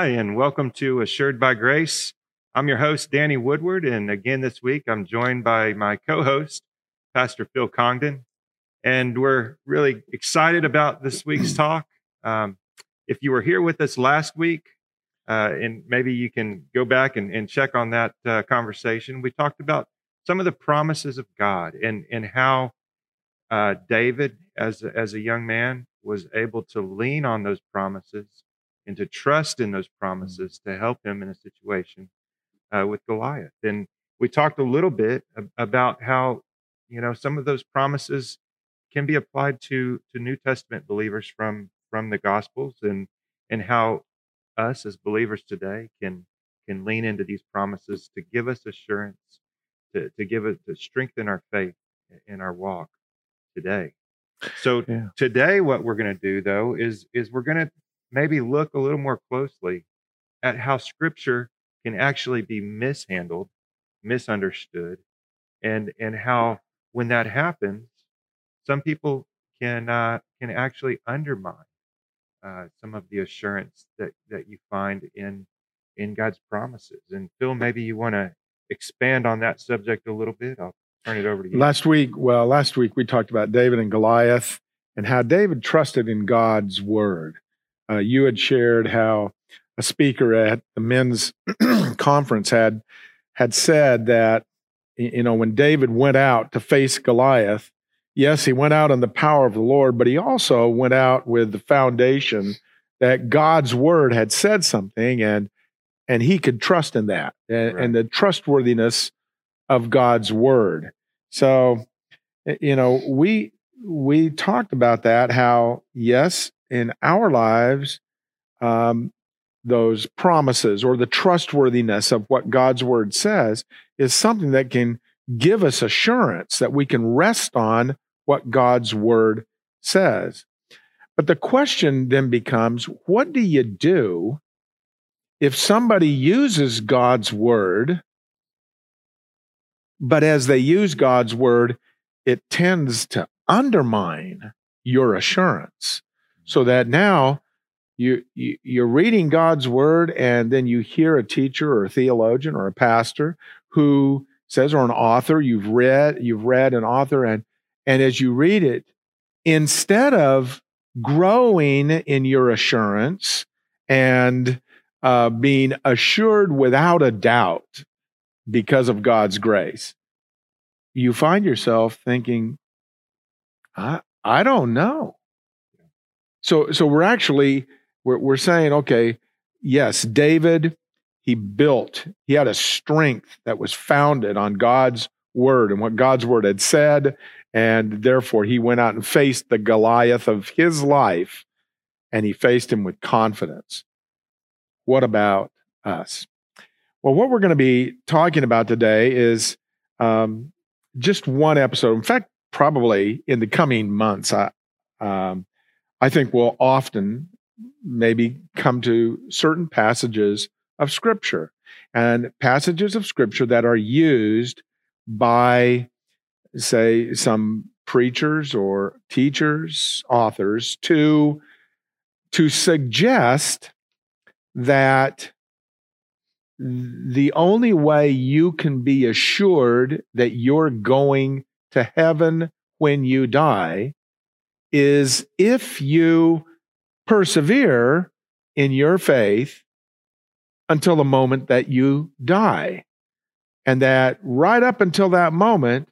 Hi, and welcome to Assured by Grace. I'm your host, Danny Woodward, and again this week I'm joined by my co host, Pastor Phil Congdon. And we're really excited about this week's talk. Um, if you were here with us last week, uh, and maybe you can go back and, and check on that uh, conversation, we talked about some of the promises of God and, and how uh, David, as, as a young man, was able to lean on those promises and to trust in those promises to help him in a situation uh, with Goliath. And we talked a little bit about how, you know, some of those promises can be applied to to New Testament believers from from the Gospels, and and how us as believers today can can lean into these promises to give us assurance, to to give it to strengthen our faith in our walk today. So yeah. today, what we're going to do though is is we're going to maybe look a little more closely at how Scripture can actually be mishandled, misunderstood, and and how when that happens, some people can uh, can actually undermine uh, some of the assurance that that you find in in God's promises. And Phil, maybe you want to expand on that subject a little bit. I'll turn it over to you. Last week, well, last week we talked about David and Goliath and how David trusted in God's word. Uh, you had shared how a speaker at the men's conference had had said that you know when David went out to face Goliath, yes, he went out in the power of the Lord, but he also went out with the foundation that God's word had said something and and he could trust in that and, right. and the trustworthiness of God's word. So you know, we we talked about that how yes, in our lives um, those promises or the trustworthiness of what God's word says is something that can give us assurance that we can rest on what God's word says. But the question then becomes what do you do if somebody uses God's word, but as they use God's word, it tends to undermine your assurance so that now you, you you're reading God's word and then you hear a teacher or a theologian or a pastor who says or an author you've read you've read an author and and as you read it instead of growing in your assurance and uh, being assured without a doubt because of God's grace, you find yourself thinking, I, I don't know. So, so we're actually we're, we're saying, okay, yes, David, he built, he had a strength that was founded on God's word and what God's word had said. And therefore, he went out and faced the Goliath of his life and he faced him with confidence. What about us? Well, what we're going to be talking about today is um, just one episode. In fact, probably in the coming months, I, um, I think we'll often maybe come to certain passages of Scripture and passages of Scripture that are used by, say, some preachers or teachers, authors to to suggest that the only way you can be assured that you're going to heaven when you die is if you persevere in your faith until the moment that you die. And that right up until that moment,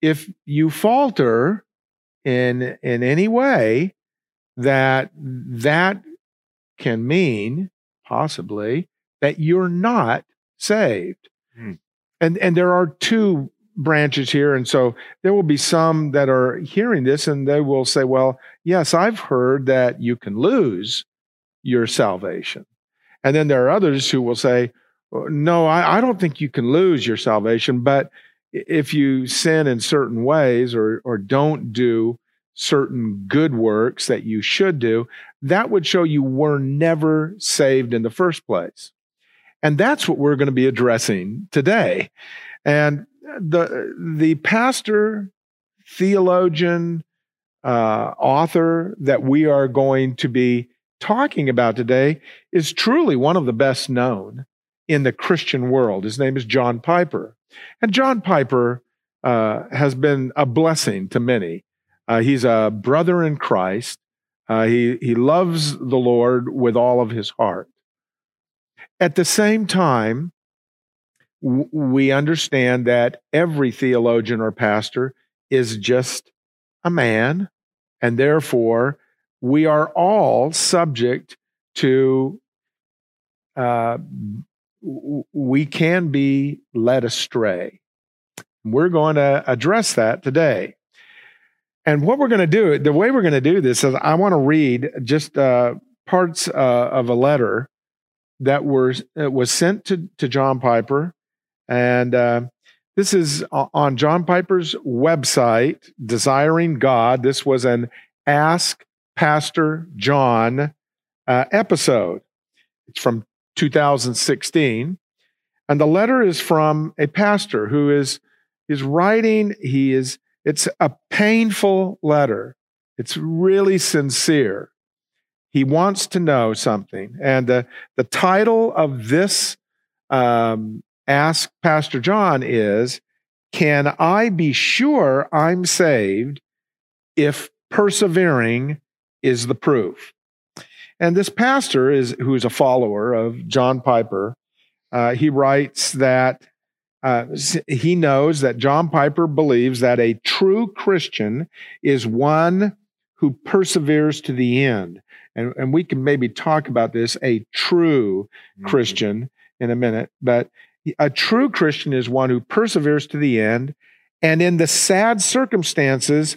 if you falter in, in any way, that that can mean possibly that you're not saved. Hmm. And, and there are two branches here. And so there will be some that are hearing this and they will say, well, yes, I've heard that you can lose your salvation. And then there are others who will say, oh, no, I, I don't think you can lose your salvation, but if you sin in certain ways or, or don't do certain good works that you should do, that would show you were never saved in the first place. And that's what we're going to be addressing today. And the the pastor, theologian, uh, author that we are going to be talking about today is truly one of the best known in the Christian world. His name is John Piper. And John Piper uh, has been a blessing to many. Uh, he's a brother in Christ. Uh, he, he loves the Lord with all of his heart. At the same time, we understand that every theologian or pastor is just a man, and therefore we are all subject to uh, we can be led astray. We're going to address that today. And what we're going to do, the way we're going to do this is I want to read just uh, parts uh, of a letter that were was sent to, to John Piper. And uh, this is on John Piper's website, Desiring God. This was an Ask Pastor John uh, episode. It's from 2016. And the letter is from a pastor who is, is writing, he is, it's a painful letter. It's really sincere. He wants to know something. And the, the title of this um, Ask Pastor John is Can I be sure I'm saved if persevering is the proof? And this pastor is who's a follower of John Piper. Uh, he writes that uh, he knows that John Piper believes that a true Christian is one who perseveres to the end. And, and we can maybe talk about this, a true mm-hmm. Christian, in a minute. But a true Christian is one who perseveres to the end. And in the sad circumstances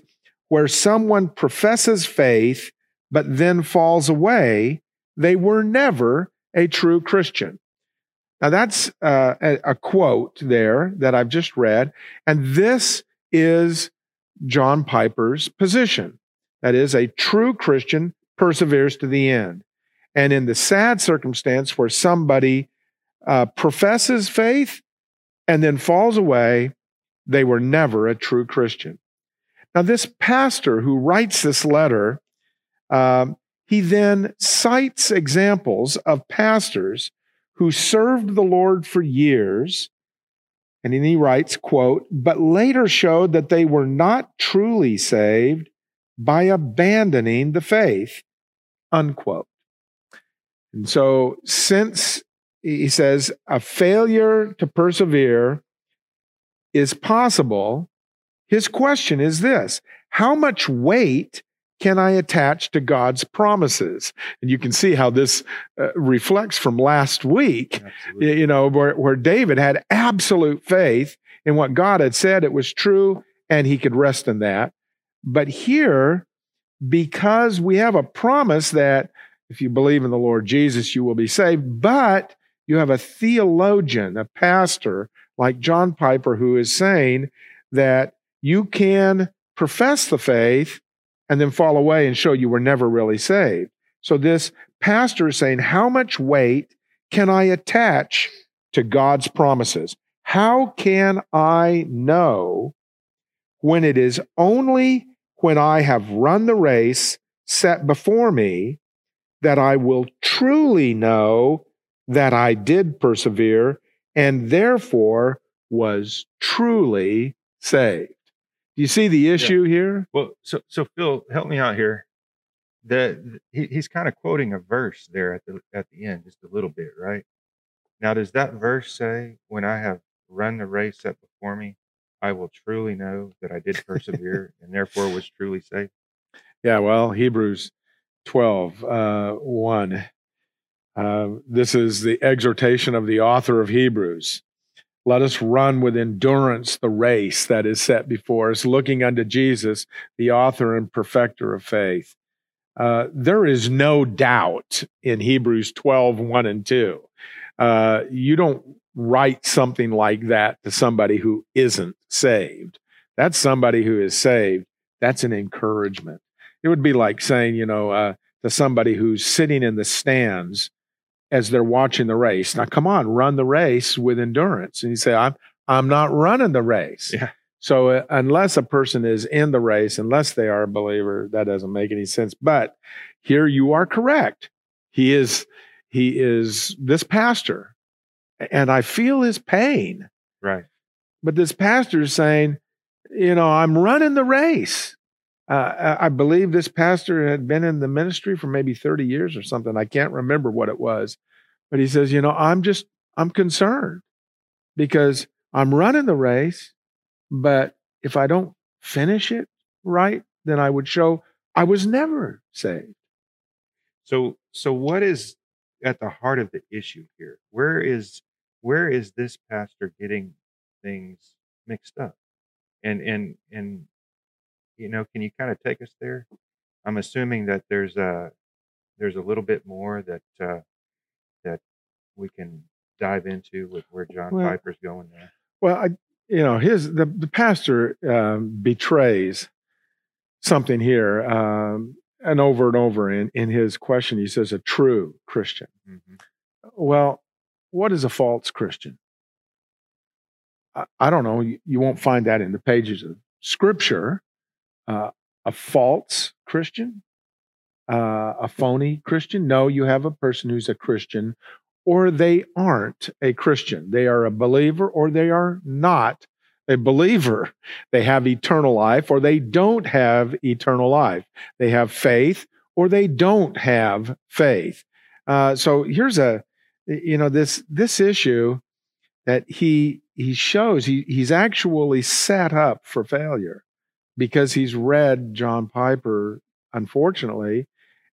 where someone professes faith but then falls away, they were never a true Christian. Now, that's uh, a, a quote there that I've just read. And this is John Piper's position. That is, a true Christian perseveres to the end. And in the sad circumstance where somebody uh, professes faith and then falls away, they were never a true Christian. Now, this pastor who writes this letter um, he then cites examples of pastors who served the Lord for years. And then he writes, quote, but later showed that they were not truly saved by abandoning the faith, unquote. And so, since he says a failure to persevere is possible, his question is this How much weight can I attach to God's promises? And you can see how this uh, reflects from last week, Absolutely. you know, where, where David had absolute faith in what God had said. It was true and he could rest in that. But here, because we have a promise that if you believe in the Lord Jesus, you will be saved, but you have a theologian, a pastor like John Piper, who is saying that you can profess the faith and then fall away and show you were never really saved. So this pastor is saying, how much weight can I attach to God's promises? How can I know when it is only when I have run the race set before me that I will truly know that I did persevere and therefore was truly saved? Do you see the issue yeah. here? Well, so so Phil, help me out here. The he, he's kind of quoting a verse there at the at the end, just a little bit, right? Now, does that verse say, "When I have run the race set before me, I will truly know that I did persevere and therefore was truly saved"? Yeah, well, Hebrews 12, uh, 1. Uh, this is the exhortation of the author of Hebrews. Let us run with endurance the race that is set before us, looking unto Jesus, the author and perfecter of faith. Uh, there is no doubt in Hebrews 12, 1 and 2. Uh, you don't write something like that to somebody who isn't saved. That's somebody who is saved. That's an encouragement. It would be like saying, you know, uh, to somebody who's sitting in the stands as they're watching the race. Now, come on, run the race with endurance. And you say, I'm, I'm not running the race. Yeah. So, uh, unless a person is in the race, unless they are a believer, that doesn't make any sense. But here you are correct. He is, he is this pastor and I feel his pain. Right. But this pastor is saying, you know, I'm running the race. Uh, I believe this pastor had been in the ministry for maybe 30 years or something. I can't remember what it was. But he says, you know, I'm just, I'm concerned because I'm running the race, but if I don't finish it right, then I would show I was never saved. So, so what is at the heart of the issue here? Where is, where is this pastor getting things mixed up? And, and, and you know, can you kind of take us there? I'm assuming that there's a there's a little bit more that uh, that we can dive into with where John well, Piper's going there. Well, I, you know, his the the pastor um, betrays something here, um, and over and over in in his question, he says a true Christian. Mm-hmm. Well, what is a false Christian? I, I don't know. You, you, won't find that in the pages of Scripture uh, a false Christian, uh, a phony Christian. No, you have a person who's a Christian, or they aren't a Christian. They are a believer, or they are not a believer. They have eternal life, or they don't have eternal life. They have faith, or they don't have faith. Uh, so here's a, you know, this this issue that he he shows he he's actually set up for failure because he's read John Piper, unfortunately.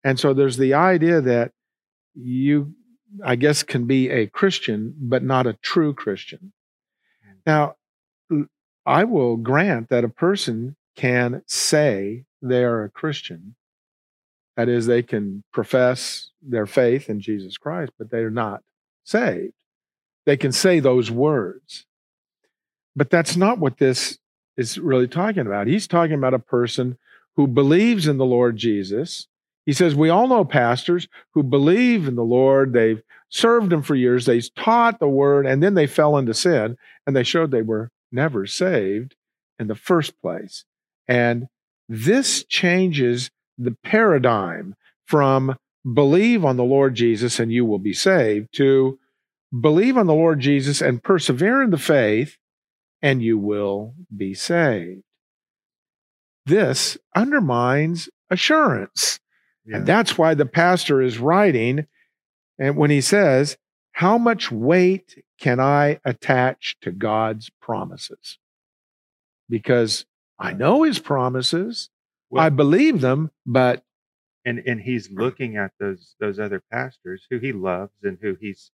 And so there's the idea that you, I guess, can be a Christian, but not a true Christian. Mm-hmm. Now, I will grant that a person can say they are a Christian. That is, they can profess their faith in Jesus Christ, but they're not saved. They can say those words. But that's not what this is really talking about. He's talking about a person who believes in the Lord Jesus. He says, We all know pastors who believe in the Lord. They've served him for years. They taught the word, and then they fell into sin, and they showed they were never saved in the first place. And this changes the paradigm from believe on the Lord Jesus and you will be saved to believe on the Lord Jesus and persevere in the faith and you will be saved. This undermines assurance. Yeah. And that's why the pastor is writing. And when he says, How much weight can I attach to God's promises? Because I know his promises, well, I believe them, but and and he's looking at those those other pastors who he loves and who he's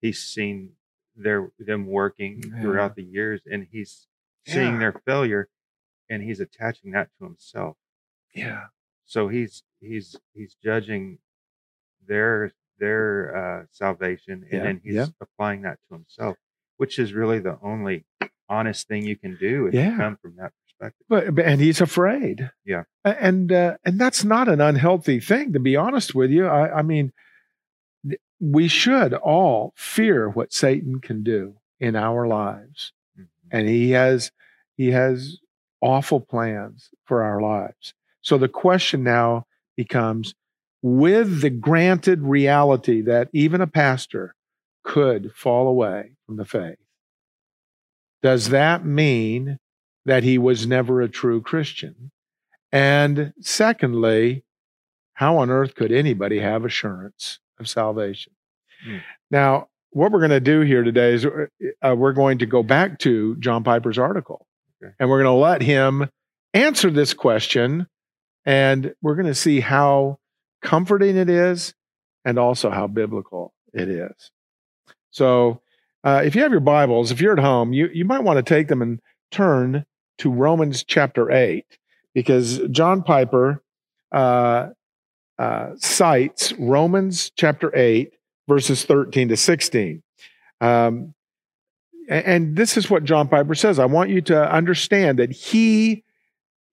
he's seen their them working yeah. throughout the years and he's seeing yeah. their failure and he's attaching that to himself. Yeah. So he's he's he's judging their their uh salvation and yeah. then he's applying that to himself which is really the only honest thing you can do if you come from that perspective. But, and he's afraid. Yeah. And uh, and that's not an unhealthy thing to be honest with you. I i mean we should all fear what Satan can do in our lives. Mm-hmm. And he has he has awful plans for our lives. So the question now becomes with the granted reality that even a pastor could fall away from the faith. Does that mean that he was never a true Christian? And secondly, how on earth could anybody have assurance of salvation? Mm. Now, what we're going to do here today is uh, we're going to go back to John Piper's article okay. and we're going to let him answer this question. And we're going to see how comforting it is and also how biblical it is. So, uh, if you have your Bibles, if you're at home, you, you might want to take them and turn to Romans chapter 8, because John Piper uh, uh, cites Romans chapter 8 verses 13 to 16. Um, and this is what John Piper says. I want you to understand that he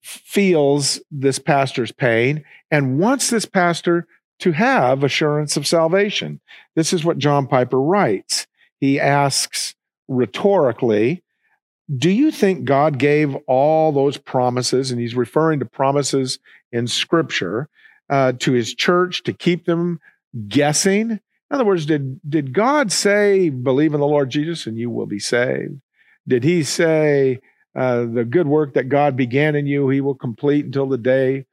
feels this pastor's pain and wants this pastor to have assurance of salvation. This is what John Piper writes. He asks rhetorically, Do you think God gave all those promises? And he's referring to promises in Scripture uh, to his church to keep them guessing? In other words, did, did God say, believe in the Lord Jesus and you will be saved? Did he say, uh, the good work that God began in you, he will complete until the day,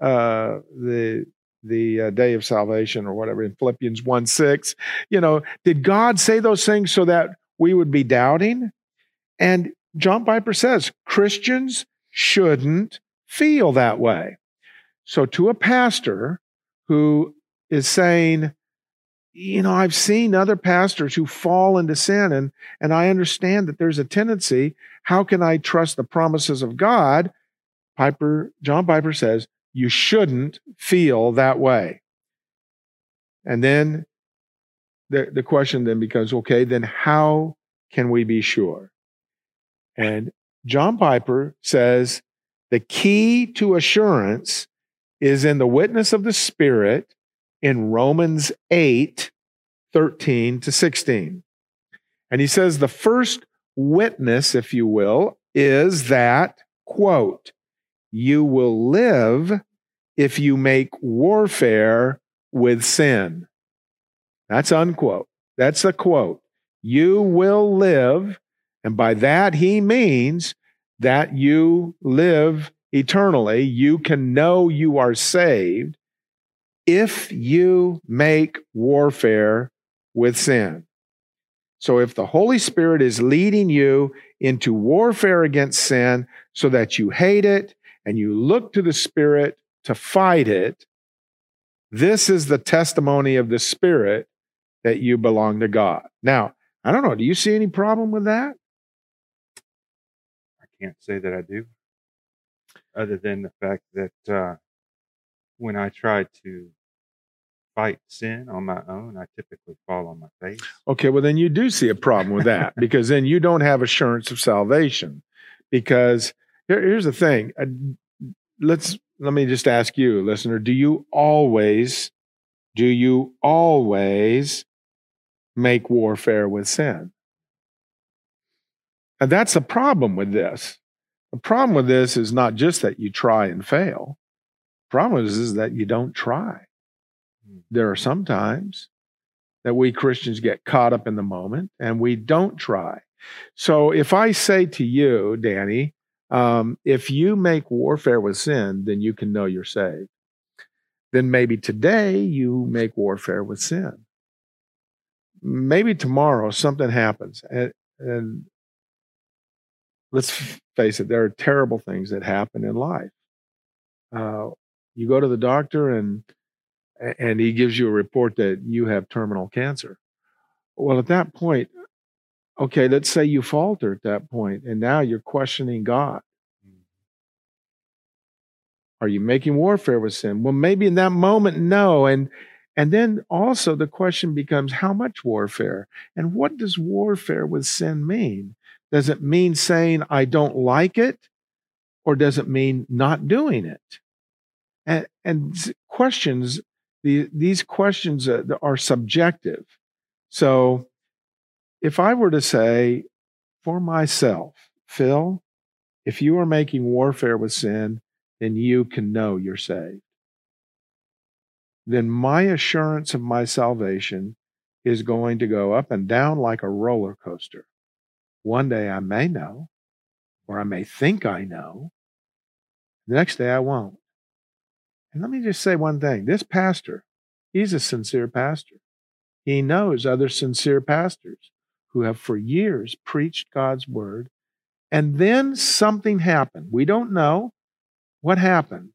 uh, the, the uh, day of salvation or whatever in Philippians 1 6. You know, did God say those things so that we would be doubting? And John Piper says Christians shouldn't feel that way. So, to a pastor who is saying, you know, I've seen other pastors who fall into sin, and, and I understand that there's a tendency. How can I trust the promises of God? Piper, John Piper says, you shouldn't feel that way. And then the, the question then becomes okay, then how can we be sure? And John Piper says the key to assurance is in the witness of the Spirit in Romans 8 13 to 16. And he says the first witness, if you will, is that, quote, you will live if you make warfare with sin. That's unquote. That's a quote. You will live. And by that, he means that you live eternally. You can know you are saved if you make warfare with sin. So if the Holy Spirit is leading you into warfare against sin so that you hate it and you look to the Spirit to fight it, this is the testimony of the Spirit that you belong to God. Now, I don't know. Do you see any problem with that? I can't say that I do, other than the fact that uh, when I try to fight sin on my own, I typically fall on my face. Okay, well, then you do see a problem with that because then you don't have assurance of salvation. Because here, here's the thing uh, let's let me just ask you, listener, do you always, do you always make warfare with sin? And that's the problem with this. The problem with this is not just that you try and fail. The problem is, is that you don't try. There are some times that we Christians get caught up in the moment and we don't try. So if I say to you, Danny, um, if you make warfare with sin, then you can know you're saved. Then maybe today you make warfare with sin. Maybe tomorrow something happens. And, and let's face it, there are terrible things that happen in life. Uh, you go to the doctor and and he gives you a report that you have terminal cancer. Well, at that point, okay, let's say you falter at that point, and now you're questioning God. Are you making warfare with sin? Well, maybe in that moment, no. And and then also the question becomes how much warfare? And what does warfare with sin mean? Does it mean saying I don't like it? Or does it mean not doing it? And, and questions, the, these questions uh, are subjective. So if I were to say for myself, Phil, if you are making warfare with sin, then you can know you're saved. Then my assurance of my salvation is going to go up and down like a roller coaster. One day I may know, or I may think I know. The next day I won't. And let me just say one thing this pastor, he's a sincere pastor. He knows other sincere pastors who have for years preached God's word. And then something happened. We don't know what happened.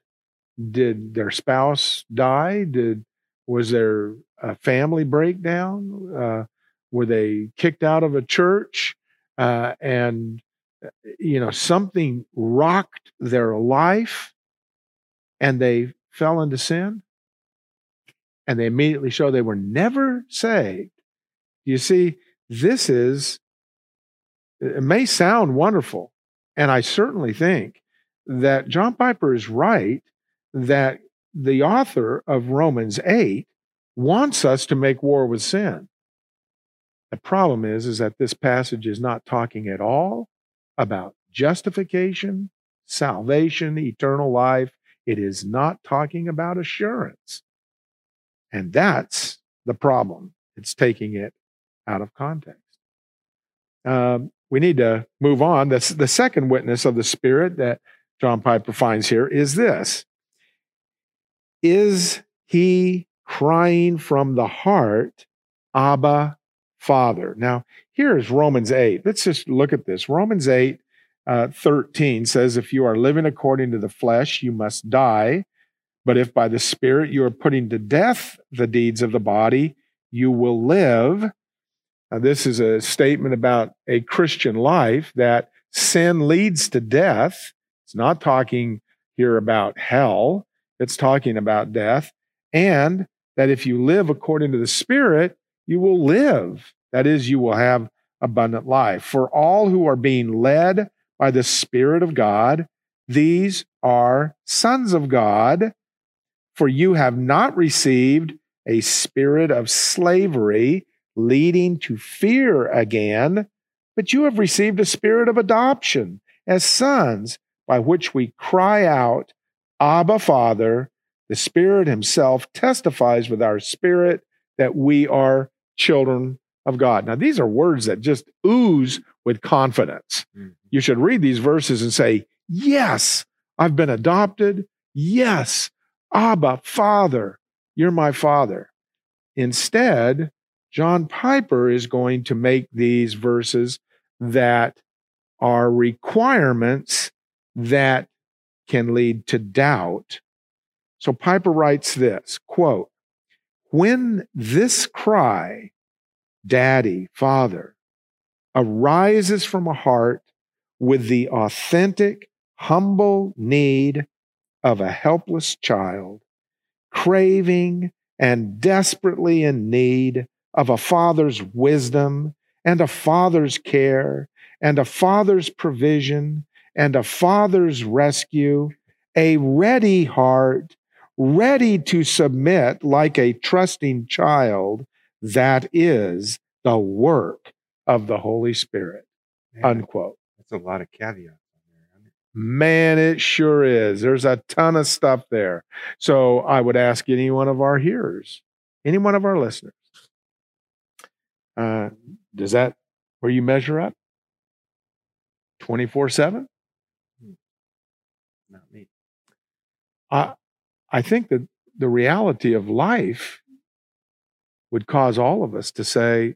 Did their spouse die? Did was there a family breakdown? Uh, were they kicked out of a church? Uh, and uh, you know something rocked their life, and they fell into sin, and they immediately show they were never saved. You see, this is, it may sound wonderful, and I certainly think that John Piper is right that the author of Romans 8 wants us to make war with sin. The problem is, is that this passage is not talking at all about justification, salvation, eternal life, It is not talking about assurance. And that's the problem. It's taking it out of context. Um, we need to move on. That's the second witness of the Spirit that John Piper finds here is this Is he crying from the heart, Abba, Father? Now, here is Romans 8. Let's just look at this. Romans 8 uh, 13 says, If you are living according to the flesh, you must die. But if by the Spirit you are putting to death the deeds of the body, you will live. Now, this is a statement about a Christian life that sin leads to death. It's not talking here about hell, it's talking about death. And that if you live according to the Spirit, you will live. That is, you will have abundant life. For all who are being led by the Spirit of God, these are sons of God. For you have not received a spirit of slavery leading to fear again, but you have received a spirit of adoption as sons, by which we cry out, Abba, Father. The Spirit Himself testifies with our spirit that we are children of God. Now, these are words that just ooze with confidence. Mm-hmm. You should read these verses and say, Yes, I've been adopted. Yes, Abba, Father, you're my Father. Instead, John Piper is going to make these verses that are requirements that can lead to doubt. So Piper writes this quote, when this cry daddy, father, arises from a heart with the authentic, humble need of a helpless child, craving and desperately in need of a father's wisdom and a father's care and a father's provision and a father's rescue, a ready heart, ready to submit like a trusting child that is the work of the Holy Spirit. Man, unquote. That's a lot of caveats. There. Man, it sure is. There's a ton of stuff there. So I would ask any one of our hearers, any one of our listeners, uh, does that where you measure up? 24 7? Not me. I, I think that the reality of life would cause all of us to say,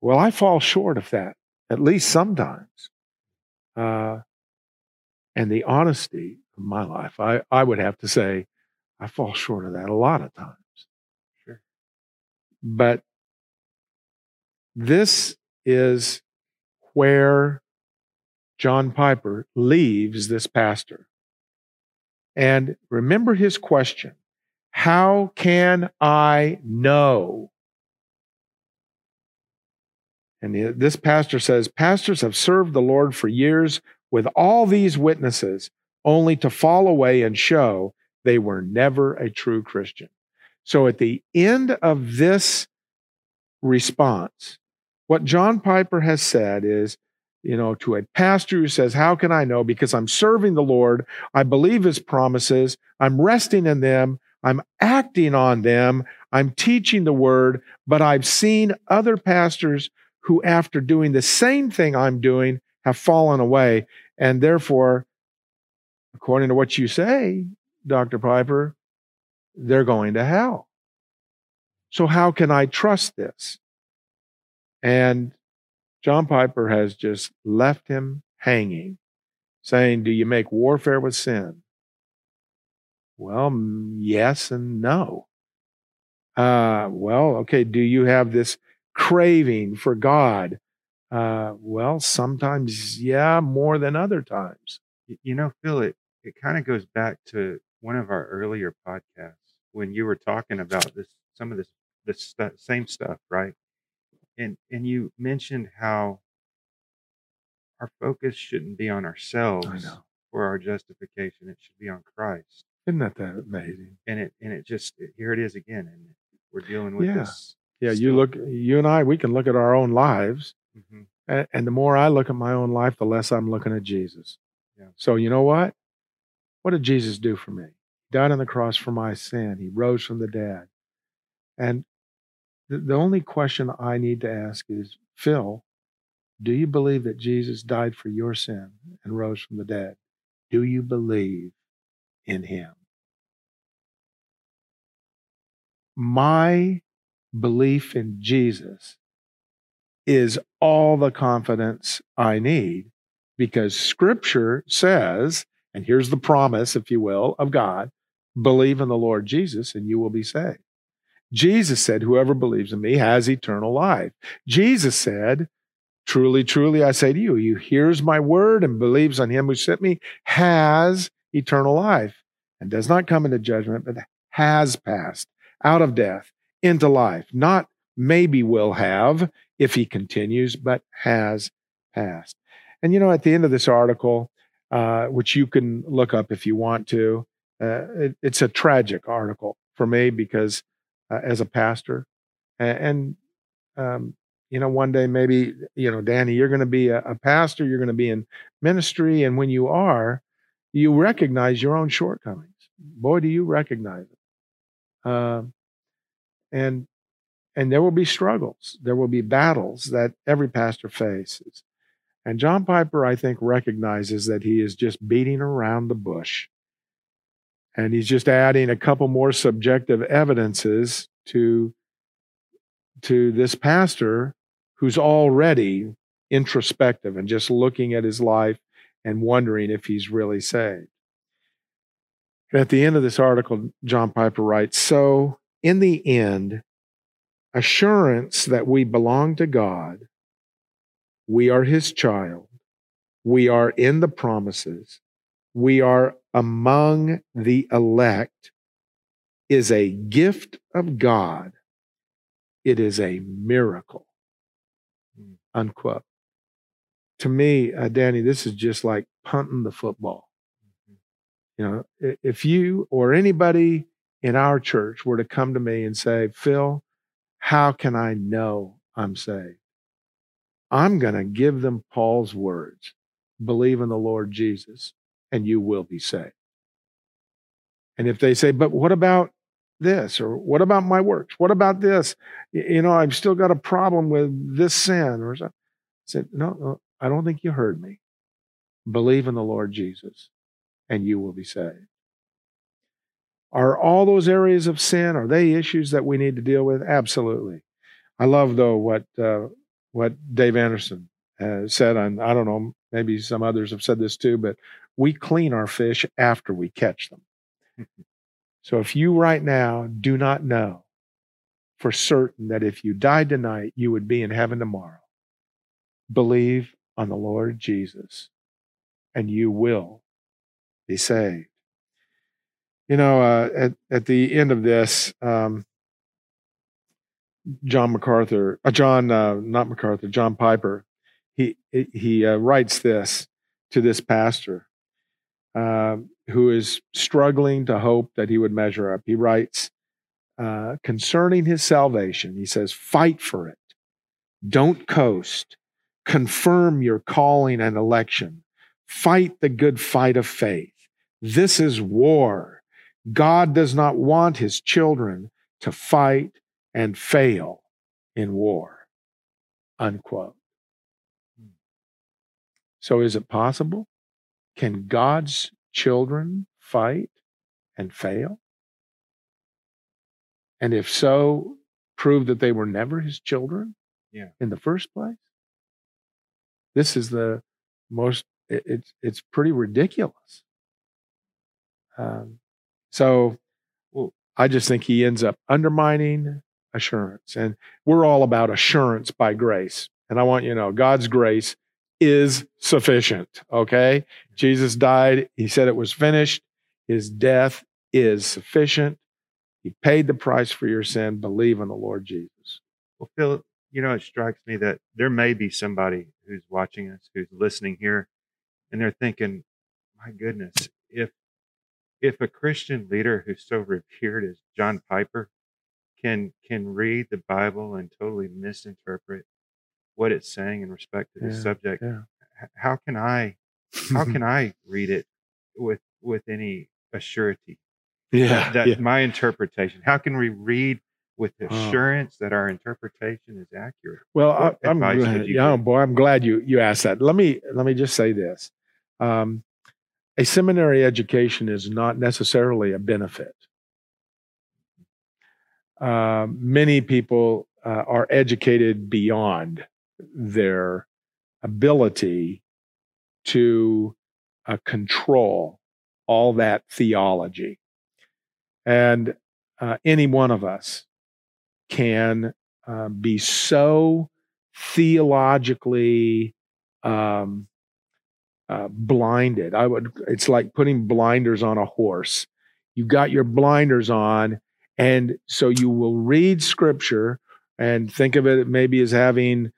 well, I fall short of that, at least sometimes. Uh, and the honesty of my life, I, I would have to say, I fall short of that a lot of times. Sure. But this is where John Piper leaves this pastor. And remember his question how can I know? And this pastor says pastors have served the Lord for years with all these witnesses, only to fall away and show they were never a true Christian. So at the end of this response, what John Piper has said is, you know, to a pastor who says, How can I know? Because I'm serving the Lord. I believe his promises. I'm resting in them. I'm acting on them. I'm teaching the word, but I've seen other pastors who, after doing the same thing I'm doing, have fallen away. And therefore, according to what you say, Dr. Piper, they're going to hell. So, how can I trust this? And John Piper has just left him hanging, saying, Do you make warfare with sin? Well, yes and no. Uh, well, okay, do you have this craving for God? Uh, well, sometimes, yeah, more than other times. You know, Phil, it, it kind of goes back to one of our earlier podcasts when you were talking about this, some of this, this st- same stuff, right? And and you mentioned how our focus shouldn't be on ourselves for our justification; it should be on Christ. Isn't that that amazing? And it and it just here it is again, and we're dealing with yeah. this. Yeah, you look, you and I, we can look at our own lives, mm-hmm. and, and the more I look at my own life, the less I'm looking at Jesus. Yeah. So you know what? what did Jesus do for me? He died on the cross for my sin. He rose from the dead. And the, the only question I need to ask is, Phil, do you believe that Jesus died for your sin and rose from the dead? Do you believe in him? My belief in Jesus is all the confidence I need because scripture says, and here's the promise, if you will, of God believe in the Lord Jesus and you will be saved. Jesus said, Whoever believes in me has eternal life. Jesus said, Truly, truly, I say to you, you hears my word and believes on him who sent me has eternal life and does not come into judgment, but has passed out of death into life. Not maybe will have if he continues, but has passed. And you know, at the end of this article, uh, which you can look up if you want to, uh, it, it's a tragic article for me because uh, as a pastor, and, um, you know, one day maybe, you know, Danny, you're going to be a, a pastor, you're going to be in ministry. And when you are, you recognize your own shortcomings. Boy, do you recognize it. Uh, and and there will be struggles, there will be battles that every pastor faces. And John Piper, I think, recognizes that he is just beating around the bush. And he's just adding a couple more subjective evidences to, to this pastor who's already introspective and just looking at his life and wondering if he's really saved. at the end of this article, John Piper writes So, in the end, assurance that we belong to God, we are his child, we are in the promises, we are among the elect, is a gift of God. It is a miracle mm, unquote. To me, uh, Danny, this is just like punting the football. You know, if you or anybody in our church were to come to me and say, Phil, how can I know I'm saved? I'm going to give them Paul's words believe in the Lord Jesus, and you will be saved. And if they say, but what about this? Or what about my works? What about this? You know, I've still got a problem with this sin or something said, no, no, I don't think you heard me. Believe in the Lord Jesus and you will be saved. Are all those areas of sin, are they issues that we need to deal with? Absolutely. I love, though, what, uh, what Dave Anderson has said, and I don't know, maybe some others have said this too, but we clean our fish after we catch them. so if you right now do not know for certain that if you died tonight, you would be in heaven tomorrow, Believe on the Lord Jesus, and you will be saved. You know, uh, at, at the end of this, um, John MacArthur, uh, John, uh, not MacArthur, John Piper, he he uh, writes this to this pastor uh, who is struggling to hope that he would measure up. He writes uh, concerning his salvation. He says, "Fight for it. Don't coast confirm your calling and election. Fight the good fight of faith. This is war. God does not want his children to fight and fail in war. Unquote. So is it possible? Can God's children fight and fail? And if so, prove that they were never his children yeah. in the first place? This is the most. It, it's it's pretty ridiculous. Um, so, I just think he ends up undermining assurance, and we're all about assurance by grace. And I want you to know, God's grace is sufficient. Okay, Jesus died. He said it was finished. His death is sufficient. He paid the price for your sin. Believe in the Lord Jesus. Well, Phil, you know, it strikes me that there may be somebody who's watching us, who's listening here, and they're thinking, my goodness, if if a Christian leader who's so revered as John Piper can can read the Bible and totally misinterpret what it's saying in respect to this yeah, subject, yeah. how can I how can I read it with with any assurity. Yeah. That yeah. my interpretation. How can we read with Oh. assurance that our interpretation is accurate? Well, What I, I'm glad, you yeah, boy, I'm glad you you asked that. Let me let me just say this: um, a seminary education is not necessarily a benefit. Uh, many people uh, are educated beyond their ability to uh, control all that theology, and uh, any one of us can uh, be so theologically um, uh, blinded. I would. It's like putting blinders on a horse. You've got your blinders on, and so you will read Scripture and think of it maybe as having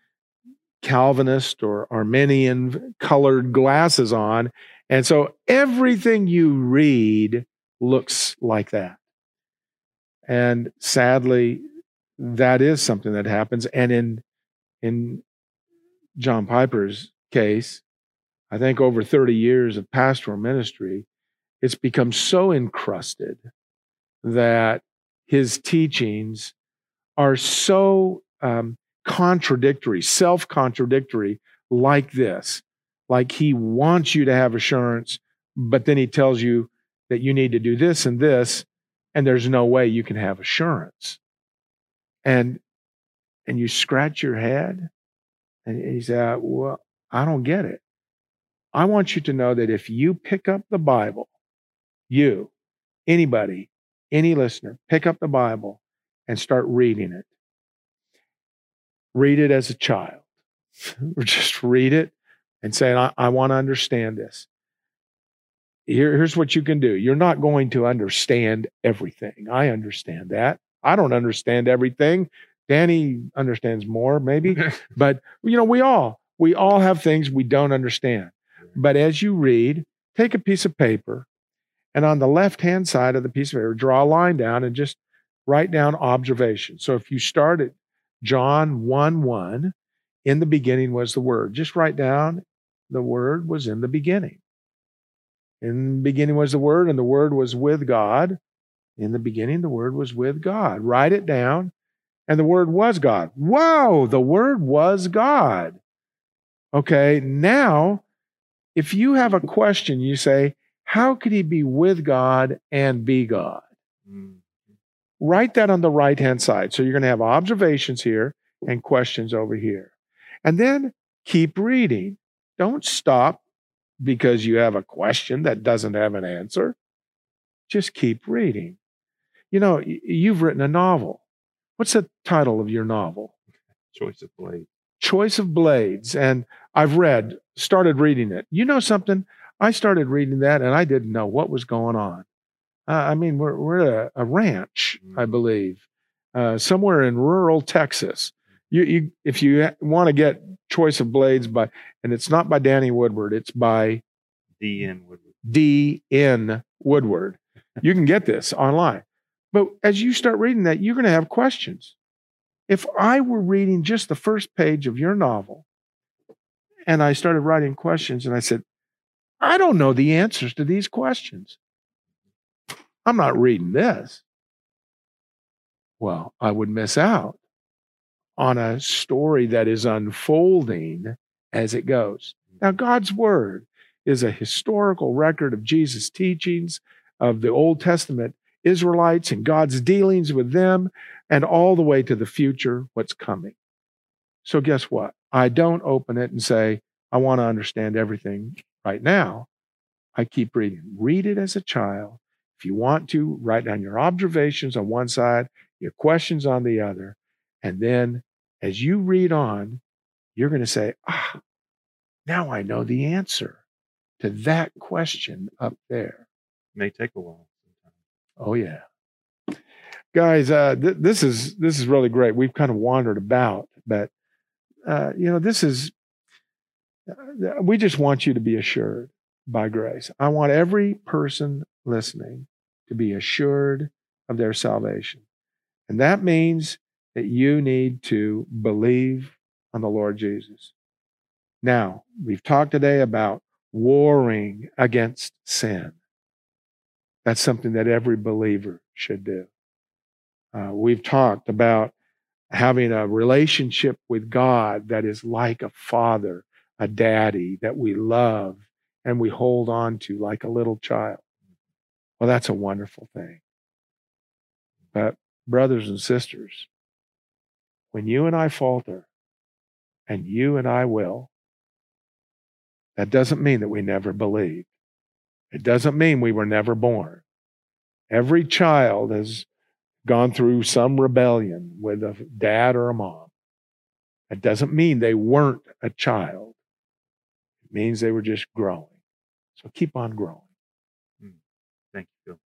Calvinist or Arminian colored glasses on, and so everything you read looks like that. And sadly, that is something that happens. And in in John Piper's case, I think over 30 years of pastoral ministry, it's become so encrusted that his teachings are so um, contradictory, self contradictory, like this. Like he wants you to have assurance, but then he tells you that you need to do this and this, and there's no way you can have assurance. And and you scratch your head and you say, "Uh, Well, I don't get it. I want you to know that if you pick up the Bible, you, anybody, any listener, pick up the Bible and start reading it. Read it as a child. Just read it and say, I, I want to understand this. Here, here's what you can do. You're not going to understand everything. I understand that. I don't understand everything. Danny understands more, maybe. But you know, we all we all have things we don't understand. But as you read, take a piece of paper and on the left-hand side of the piece of paper, draw a line down and just write down observations. So if you start at John 1 1, in the beginning was the word. Just write down the word was in the beginning. In the beginning was the word, and the word was with God. In the beginning, the word was with God. Write it down and the word was God. Whoa, the word was God. Okay, now if you have a question, you say, How could he be with God and be God? Mm. Write that on the right hand side. So you're going to have observations here and questions over here. And then keep reading. Don't stop because you have a question that doesn't have an answer. Just keep reading. You know, you've written a novel. What's the title of your novel? Choice of Blades. Choice of Blades. And I've read, started reading it. You know something? I started reading that and I didn't know what was going on. Uh, I mean, we're, we're at a, a ranch, I Mhm. believe, uh, somewhere in rural Texas. You, you, if you want to get Choice of Blades by, and it's not by Danny Woodward, it's by D.N. Woodward. D.N. Woodward. You can get this online. But as you start reading that, you're going to have questions. If I were reading just the first page of your novel and I started writing questions and I said, I don't know the answers to these questions, I'm not reading this. Well, I would miss out on a story that is unfolding as it goes. Now, God's word is a historical record of Jesus' teachings, of the Old Testament Israelites and God's dealings with them, and all the way to the future, what's coming. So, guess what? I don't open it and say, I want to understand everything right now. I keep reading. Read it as a child. If you want to, write down your observations on one side, your questions on the other. And then as you read on, you're going to say, ah, now I know the answer to that question up there. It May take a while. Oh yeah, guys, uh, th- this is this is really great. We've kind of wandered about, but uh, you know, this is uh, we just want you to be assured by grace. I want every person listening to be assured of their salvation, and that means that you need to believe on the Lord Jesus. Now, we've talked today about warring against sin. That's something that every believer should do. Uh, we've talked about having a relationship with God that is like a father, a daddy that we love and we hold on to like a little child. Well, that's a wonderful thing. But, brothers and sisters, when you and I falter, and you and I will, that doesn't mean that we never believed. It doesn't mean we were never born. Every child has gone through some rebellion with a dad or a mom. It doesn't mean they weren't a child. It means they were just growing. So keep on growing. Hmm. Thank you, Phil.